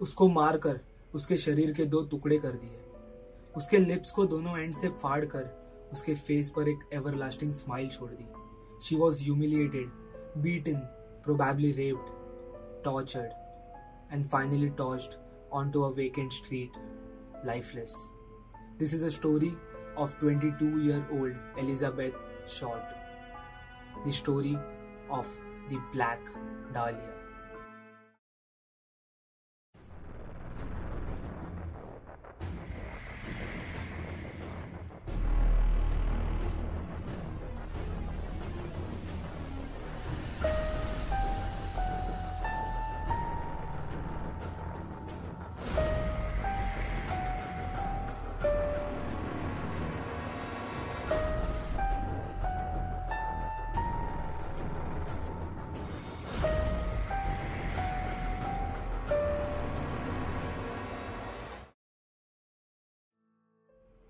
उसको मारकर उसके शरीर के दो टुकड़े कर दिए उसके लिप्स को दोनों एंड से फाड़ कर उसके फेस पर एक एवरलास्टिंग स्माइल छोड़ दी she was humiliated beaten probably raped tortured and finally tossed on to a vacant street lifeless. This is a story of 22 year old Elizabeth Short. The story of the Black Dahlia.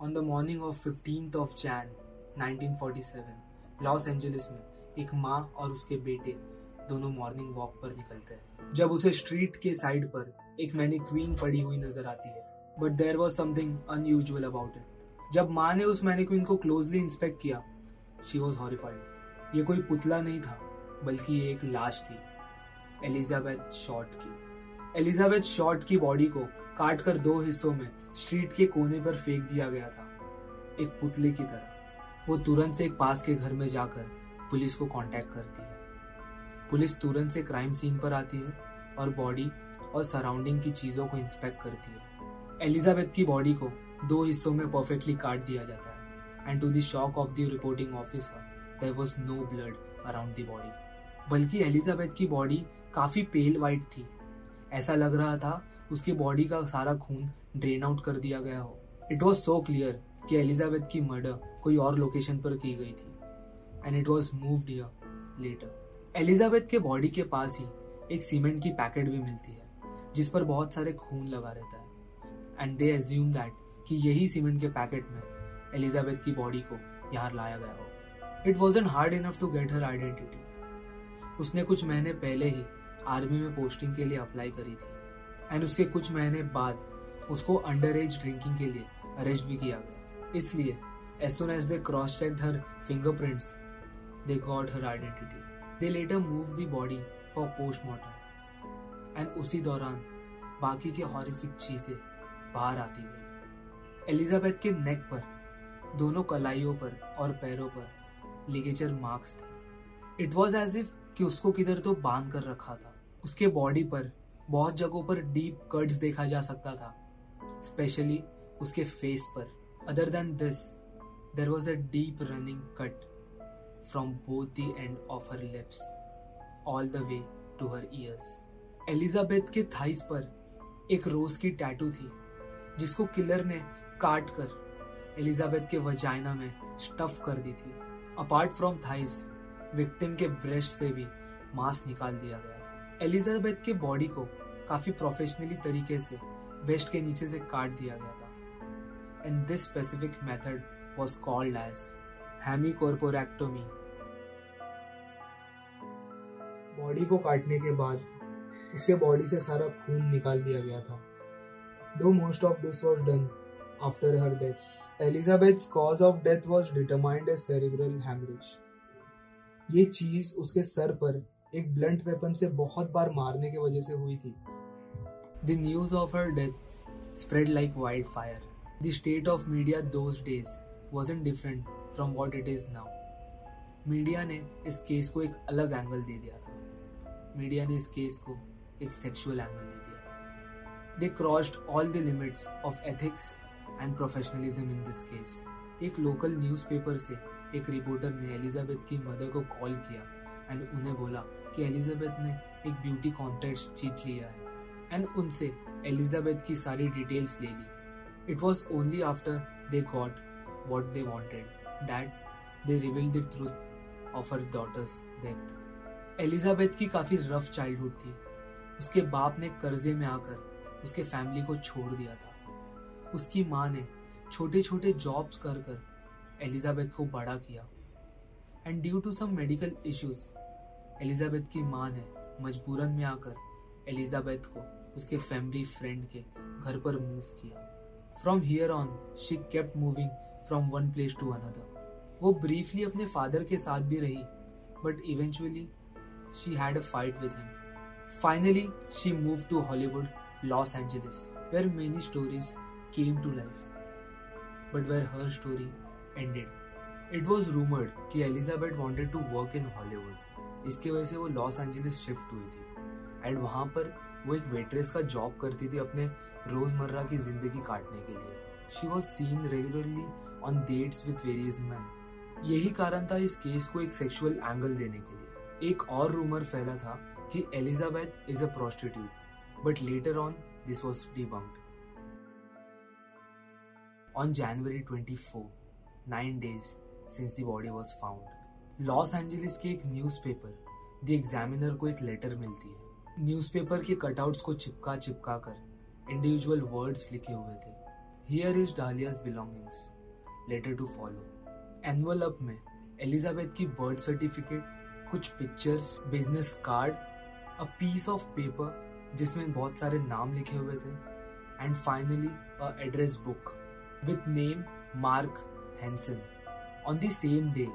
On the morning of fifteenth of Jan 1947 Los Angeles में एक माँ और उसके बेटे दोनों morning walk पर निकलते हैं। जब उसे स्ट्रीट के साइड पर एक मैनिक्वीन पड़ी हुई नज़र आती है but there was something unusual about it जब माँ ने उस मैनिक्वीन को क्लोजली इंस्पेक्ट किया शी वॉज़ हॉरिफाइड ये कोई पुतला नहीं था, बल्कि ये एक लाश थी। एलिजाबेथ शॉर्ट की। एलिजाबेथ शॉर्ट की बॉडी को काट कर दो हिस्सों में स्ट्रीट के कोने पर फेंक दिया गया था, एक पुतले की तरह। वो तुरंत से एक पास के घर में जाकर पुलिस को कांटेक्ट करती है। पुलिस तुरंत से क्राइम सीन पर आती है और बॉडी और सराउंडिंग की चीज़ों को इंस्पेक्ट करती है। एलिजाबेथ की बॉडी को दो हिस्सों में परफेक्टली काट दिया जाता है। And to the shock of the reporting officer there was no blood around the body बल्कि एलिजाबेथ की बॉडी काफ़ी पेल वाइट थी। ऐसा लग रहा था उसकी बॉडी का सारा खून ड्रेन आउट कर दिया गया हो। इट वॉज़ सो क्लियर कि एलिजाबेथ की मर्डर कोई और लोकेशन पर की गई थी। And it was here later Elizabeth के बॉडी के पास ही एक सीमेंट की पैकेट भी मिलती है, जिस पर बहुत सारे खून लगा रहता है। एंड दे एज्यूम दैट कि यही सीमेंट के पैकेट में एलिजाबेथ की बॉडी को यहाँ लाया गया हो। It was an hard enough to get her identity उसने कुछ महीने पहले ही आर्मी में पोस्टिंग के लिए अप्लाई करी थी। एंड उसके कुछ महीने बाद उसको अंडर एज ड्रिंकिंग के लिए अरेस्ट भी किया गया। इसलिए as soon as they cross checked her fingerprints they got her identity they later move the body for postmortem and उसी दौरान, बाकी के हॉरिफिक चीज़ें बाहर आती गई। एलिजाबेथ के नेक पर, दोनों कलाइयों पर और पैरों पर लिगेचर मार्क्स थे। इट वॉज़ एज इफ़ कि उसको किधर तो बाँध कर रखा था। उसके बॉडी पर बहुत जगहों पर डीप कट्स देखा जा सकता था। स्पेशली उसके फेस पर other than this there was a deep running cut from both the end of her lips all the way to her ears Elizabeth के थाइस पर एक रोज की टैटू थी, जिसको किलर ने काट कर एलिजाबेथ के वजाइना में स्टफ़ कर दी थी। अपार्ट फ्रॉम थाइस विक्टिम के ब्रश से भी मांस निकाल दिया गया था। एलिजाबेथ के बॉडी को काफ़ी प्रोफेशनली तरीके से वेस्ट के नीचे से काट दिया गया था। And this specific method was called as hemicorporectomy body को काटने के बाद उसके बॉडी से सारा खून निकाल दिया गया था। Though most of this was done after her death Elizabeth cause of death was determined as cerebral haemorrhage ये चीज़ उसके सर पर एक ब्लंट वेपन से बहुत बार मारने की वजह से हुई थी। News of her death spread like wildfire the state of media those days wasn't different from what it is now media ने इस केस को एक अलग एंगल दे दिया था। मीडिया ने इस केस को एक सेक्सुअल एंगल दे दिया था। They crossed all the limits of ethics and professionalism in this case एक लोकल न्यूज़पेपर से एक रिपोर्टर ने एलिजाबेथ की मदर को कॉल किया एंड उन्हें बोला कि एलिजाबेथ ने एक ब्यूटी कॉन्टेस्ट जीत लिया है। एंड उनसे एलिजाबेथ की सारी डिटेल्स ले ली. It was only after they got what they wanted that they reveal the truth of her daughter's death Elizabeth की काफ़ी रफ चाइल्डहुड थी. उसके बाप ने कर्जे में आकर उसके फैमिली को छोड़ दिया था. उसकी माँ ने छोटे छोटे जॉब्स कर कर एलिजाबेथ को बड़ा किया. And due to some medical issues Elizabeth की माँ ने मजबूरन में आकर एलिजाबेथ को उसके फैमिली फ्रेंड के घर पर मूव किया। From here on she kept moving from one place to another वो ब्रीफली अपने फादर के साथ भी रही but eventually she had a fight with him finally she move to Hollywood Los Angeles where many stories came to life but where her story ended it was rumoured कि Elizabeth wanted to work in Hollywood इसकी वजह से वो Los Angeles shift हुई थी and वहाँ पर वो एक वेट्रेस का जॉब करती थी अपने रोज़मर्रा की ज़िंदगी काटने के लिए। She was seen regularly on dates with various man यही कारण था इस केस को एक सेक्सुअल एंगल देने के लिए। एक और रूमर फैला था कि Elizabeth is a prostitute but later on this was debunked On January 24, nine days since the body was found, Los Angeles के एक न्यूज़पेपर द एग्जामिनर को एक लेटर मिलती है। न्यूज़पेपर के कटआउट्स को चिपका चिपका कर इंडिविजुअल वर्ड्स लिखे हुए थे। Here is Dahlia's belongings letter to follow annual में एलिजाबेथ की बर्थ सर्टिफिकेट कुछ pictures business card a piece of paper जिसमें बहुत सारे नाम लिखे हुए थे। And finally a address book with name Mark Hansen. On the same day,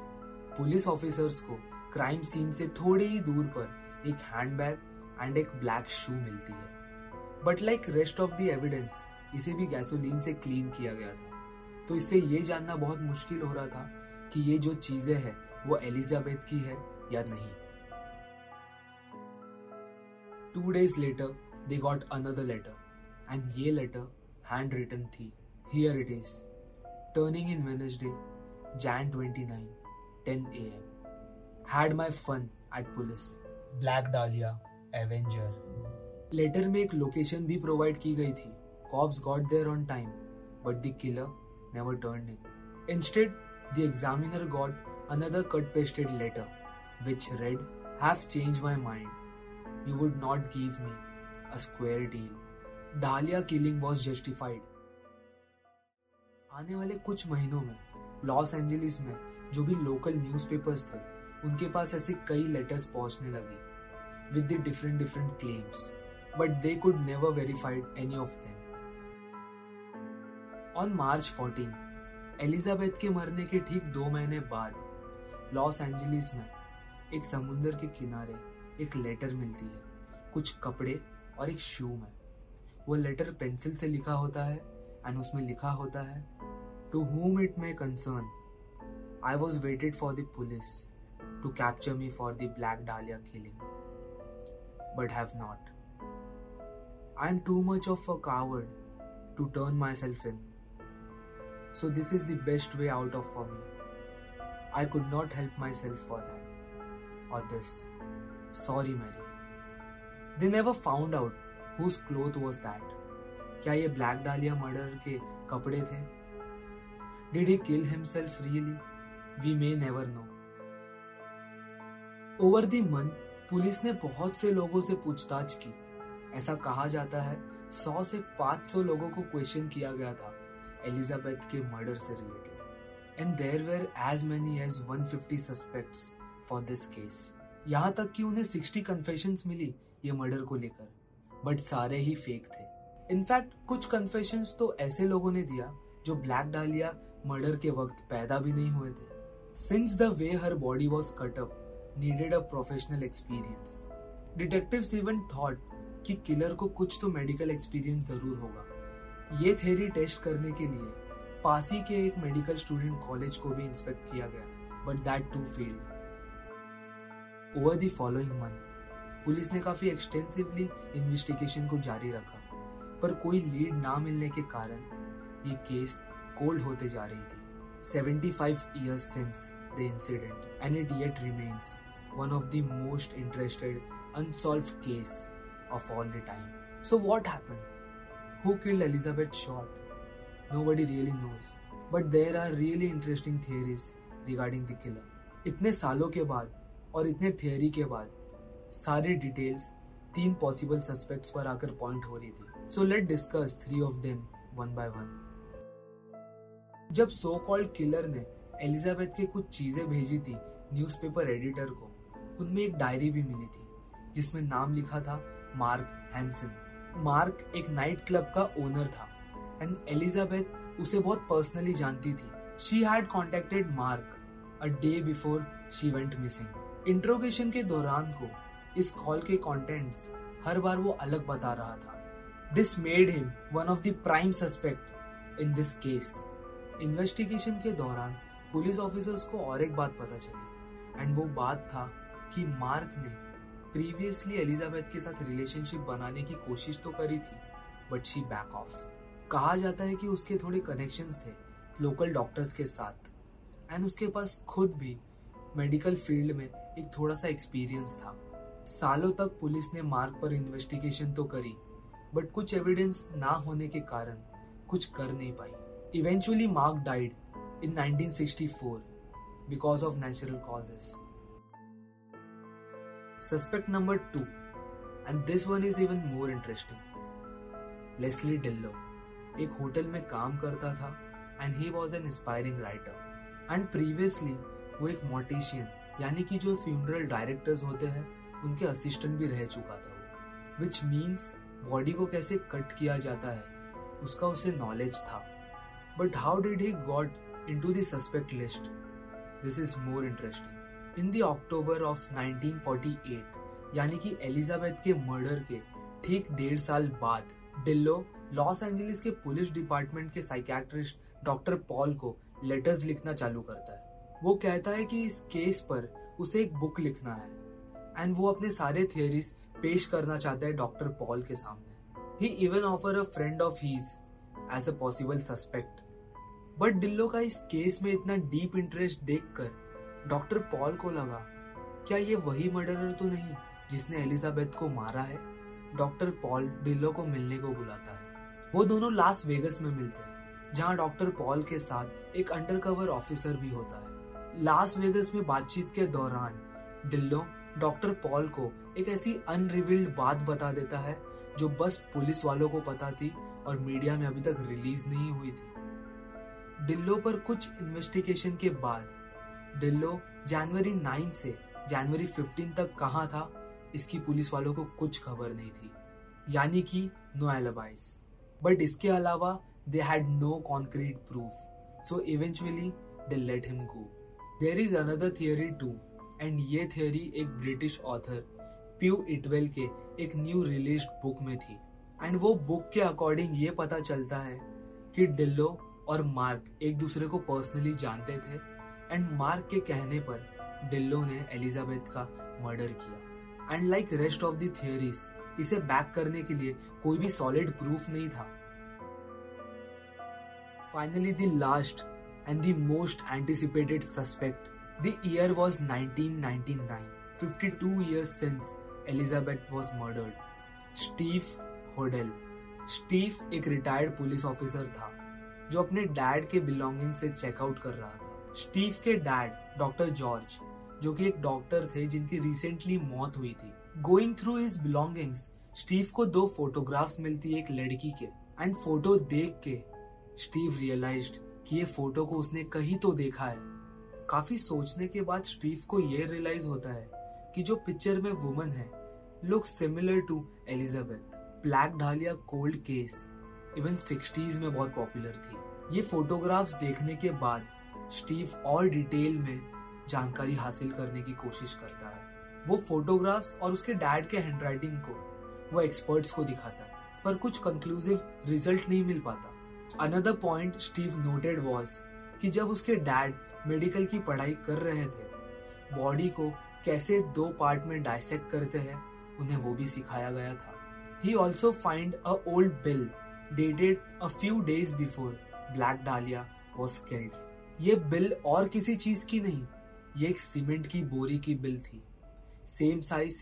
police officers को क्राइम सीन से थोड़े ही दूर पर एक handbag and a black shoe मिलती है but like rest of the evidence इसे भी गैसोलीन से क्लीन किया गया था तो इससे ये जानना बहुत मुश्किल हो रहा था कि ये जो चीज़ें हैं वो एलिजाबेथ की है या नहीं two days later they got another letter and ये लेटर हैंड रिटन थी Here it is. Turning in Wednesday, Jan 29, 10 am. Had my fun at police. Black Dahlia, Avenger. Letter में एक लोकेशन भी प्रोवाइड की गई थी. Cops got there on time but the killer never turn in instead the examiner got another cut pasted letter, which read, have changed my mind. You would not give me a square deal. Dahlia killing was justified. आने वाले कुछ महीनों में loss Angeles में, जो भी local newspapers थे, उनके पास ऐसे कई लेटर्स पहुँचने लगे। With the different different claims but they could never verified any of them on March 14 Elizabeth के मरने के ठीक दो महीने बाद लॉस एंजलिस में एक समुंदर के किनारे एक लेटर मिलती है। कुछ कपड़े और एक शू में। वो लेटर पेंसिल से लिखा होता है एंड उसमें लिखा होता है To whom it may concern, I was waited for the police to capture me for the Black Dahlia killing, but have not. I am too much of a coward to turn myself in. So this is the best way out of for me. I could not help myself for that or this. Sorry, Mary. They never found out whose cloth was that. क्या ये black डालिया murder के कपड़े थे Did he kill himself really? We may never know. Over the month police ने बहुत से लोगों से पूछताछ की। ऐसा कहा जाता है, सौ से पाँच सौ लोगों को क्वेश्चन किया गया था, एलिजाबेथ के मर्डर से related and there were as many as 150 suspects for this case यहाँ तक कि उन्हें 60 कन्फेशन मिली ये मर्डर को लेकर बट सारे ही फेक थे। इनफैक्ट कुछ कन्फेशन तो ऐसे लोगों ने दिया, जो ब्लैक डालिया मर्डर के वक्त पैदा भी नहीं हुए थे। Since the way her body was cut needed a professional experience detective even thought कि किलर को कुछ तो मेडिकल एक्सपीरियंस ज़रूर होगा। ये थेरी टेस्ट करने के लिए पासी के एक मेडिकल स्टूडेंट कॉलेज को भी इंस्पेक्ट किया गया but that too fell over the following month police ने काफ़ी एक्सटेंसिवली इन्वेस्टिगेशन को जारी रखा, पर कोई लीड ना मिलने के कारण ये केस कोल्ड होते जा रही थी। 75 years since the incident, and it yet remains. One of the most interested unsolved case of all the time. So what happened? Who killed Elizabeth Short? Nobody really knows. But there are really interesting theories regarding the killer. इतने सालों के बाद और इतने theory के बाद सारी details तीन पॉसिबल सस्पेक्ट्स पर आकर पॉइंट हो रही थी so let discuss three of them one by one जब सो कॉल्ड किलर ने एलिजाबेथ के कुछ चीज़ें भेजी थी न्यूज़पेपर एडिटर को उनमें एक डायरी भी मिली थी, जिसमें नाम लिखा था मार्क हैंसन। मार्क एक नाइट क्लब का ओनर था, एंड एलिजाबेथ उसे बहुत पर्सनली जानती थी। She had contacted Mark a day before she went missing interrogation के दौरान को इस कॉल के कंटेंट्स हर बार वो अलग बता रहा था। This made him one of the prime suspect in this case investigation के दौरान पुलिस ऑफिसर्स को और एक बात पता चली एंड वो बात था कि मार्क ने प्रीवियसली एलिजाबेथ के साथ रिलेशनशिप बनाने की कोशिश तो करी थी बट शी बैक ऑफ़ कहा जाता है कि उसके थोड़े कनेक्शंस थे लोकल डॉक्टर्स के साथ एंड उसके पास खुद भी मेडिकल फ़ील्ड में एक थोड़ा सा एक्सपीरियंस था। सालों तक पुलिस ने मार्क पर इन्वेस्टिगेशन तो करी बट कुछ एविडेंस ना होने के कारण कुछ कर नहीं पाई। Eventually Mark died in 1964 because of natural causes suspect number two and this one is even more interesting Leslie Dillon एक होटल में काम करता था and he was an inspiring writer and previously वो एक मोटिशियन यानी कि जो फ्यूनरल डायरेक्टर्स होते हैं, उनके असिस्टेंट भी रह चुका था वो। विच मीन्स बॉडी को कैसे कट किया जाता है, उसका उसे नॉलेज था। But how did he got into the suspect list this is more interesting in the October of 1948 यानी कि एलिजाबेथ के मर्डर के ठीक डेढ़ साल बाद, डिल्लो, लॉस एंजलिस के पुलिस डिपार्टमेंट के साइकैट्रिस्ट डॉक्टर पॉल को लेटर्स लिखना चालू करता है। वो कहता है कि इस केस पर उसे एक बुक लिखना है, एंड वो अपने सारे थियोरीज पेश करना चाहता है डॉक्टर पॉल के सामने। He even offer a friend of his as a possible suspect but Dillon का इस केस में इतना डीप इंटरेस्ट देखकर डॉक्टर पॉल को लगा, क्या ये वही मर्डरर तो नहीं जिसने एलिजाबेथ को मारा है? डॉक्टर पॉल डिल्लो को मिलने को बुलाता है। वो दोनों लास वेगस में मिलते हैं, जहाँ डॉक्टर पॉल के साथ एक अंडरकवर ऑफिसर भी होता है। लास वेगस में बातचीत के दौरान डिल्लो डॉक्टर पॉल को एक ऐसी अनरिवील्ड बात बता देता है, जो बस पुलिस वालों को पता थी और मीडिया में अभी तक रिलीज़ नहीं हुई थी। डिल्लो पर कुछ इन्वेस्टिगेशन के बाद डिल्लो, जनवरी 9 से, जनवरी 15 तक कहा था, इसकी पुलिस वालों को कुछ खबर नहीं थी। यानी कि नो एलबाइस बट इसके अलावा they had no concrete proof so eventually they let him go there is another theory too and ये थियरी एक ब्रिटिश ऑथर प्यू इटवेल के एक न्यू रिलीज़ बुक में थी। एंड वो बुक के अकॉर्डिंग ये पता चलता है कि डिल्लो और मार्क एक दूसरे को पर्सनली जानते थे एंड मार्क के कहने पर डिल्लो ने एलिजाबेथ का मर्डर किया। And like rest of the theories इसे बैक करने के लिए कोई भी सॉलिड प्रूफ नहीं था। Finally the last and the most anticipated suspect the year was 1999 52 years since Elizabeth was murdered. Steve Hodel Steve एक रिटायर्ड पुलिस ऑफिसर था, जो अपने डैड के बिलोंगिंग से चेकआउट कर रहा था। स्टीव के डैड, डॉक्टर जॉर्ज, जो कि एक डॉक्टर थे जिनकी रिसेंटली मौत हुई थी। Going through his belongings Steve को दो फोटोग्राफ्स मिलती है एक लड़की के एंड फ़ोटो देख के स्टीव रियलाइज्ड कि ये फ़ोटो को उसने कहीं तो देखा है। काफ़ी सोचने के बाद स्टीव को ये रियलाइज़ होता है कि जो पिक्चर में वुमन है look similar to Elizabeth Black Dahlia cold case even sixties में बहुत पॉपुलर थी। ये फोटोग्राफ्स देखने के बाद स्टीव और डिटेल में जानकारी हासिल करने की कोशिश करता है। वो फोटोग्राफ्स और उसके डैड के हैंडराइटिंग को, वो एक्सपर्ट्स को दिखाता है, पर कुछ कंक्लूसिव रिज़ल्ट नहीं मिल पाता। Another point Steve noted was कि जब उसके डैड मेडिकल की पढ़ाई कर रहे थे, बॉडी को कैसे दो पार्ट में डायसेक्ट करते हैं, उन्हें वो भी सिखाया गया था। He also find a old bill dated a few days before Black Dahlia was killed ये बिल और किसी चीज़ की नहीं, ये एक सीमेंट की बोरी की बिल थी। सेम साइज़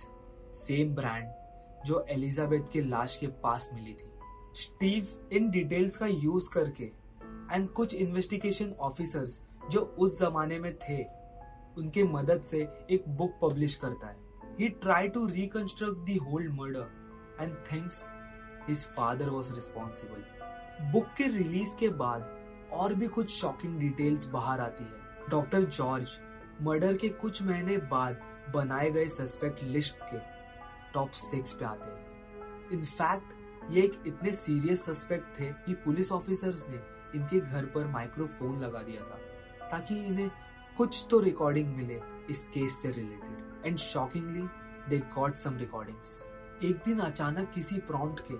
सेम ब्रांड जो एलिजाबेथ के लाश के पास मिली थी। स्टीव इन डिटेल्स का यूज़ करके एंड कुछ इन्वेस्टिगेशन ऑफिसर्स जो उस जमाने में थे, उनके मदद से एक बुक पब्लिश करता है। He try to reconstruct the whole murder and thinks his father was responsible book के रिलीज़ के बाद और भी कुछ शॉकिंग डिटेल्स बाहर आती है। डॉक्टर जॉर्ज मर्डर के कुछ महीने बाद बनाए गए सस्पेक्ट लिस्ट के टॉप सिक्स पे आते हैं। इनफैक्ट ये एक इतने सीरियस सस्पेक्ट थे कि पुलिस ऑफिसर्स ने इनके घर पर माइक्रोफोन लगा दिया था, ताकि इन्हें कुछ तो रिकॉर्डिंग मिले इस केस से related and shockingly they got some recordings एक दिन अचानक किसी प्रॉम्प्ट के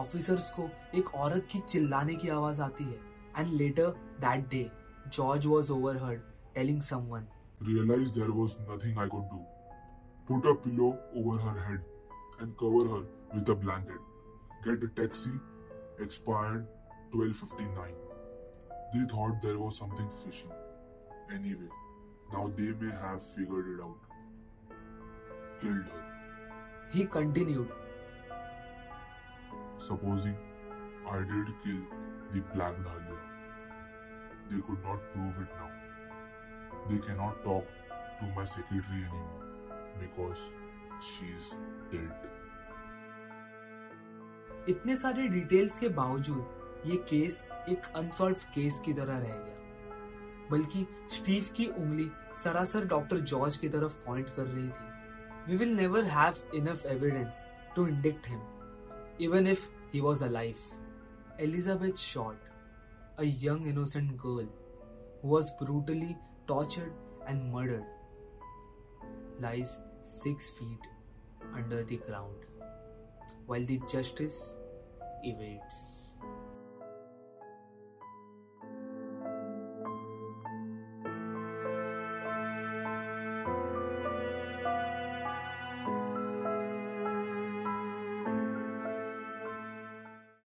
ऑफिसर्स को एक औरत की चिल्लाने की आवाज़ आती है। And later that day, George was overheard telling someone, Realized there was nothing I could do. Put a pillow over her head and cover her with a blanket. Get a taxi, expired 1259. They thought there was something fishy. Anyway, now they may have figured it out. Killed her. He continued. Supposing I did kill the black dahlia they could not prove it now. They cannot talk to my secretary anymore because she's dead. इतने सारे details के बावजूद ये case एक unsolved case की तरह रह गया बल्कि स्टीव की उंगली सरासर डॉक्टर जॉर्ज की तरफ़ पॉइंट कर रही थी we will never have enough evidence to indict him even if he was alive. Elizabeth Short, a young innocent girl who was brutally tortured and murdered, lies six feet under the ground while the justice evades.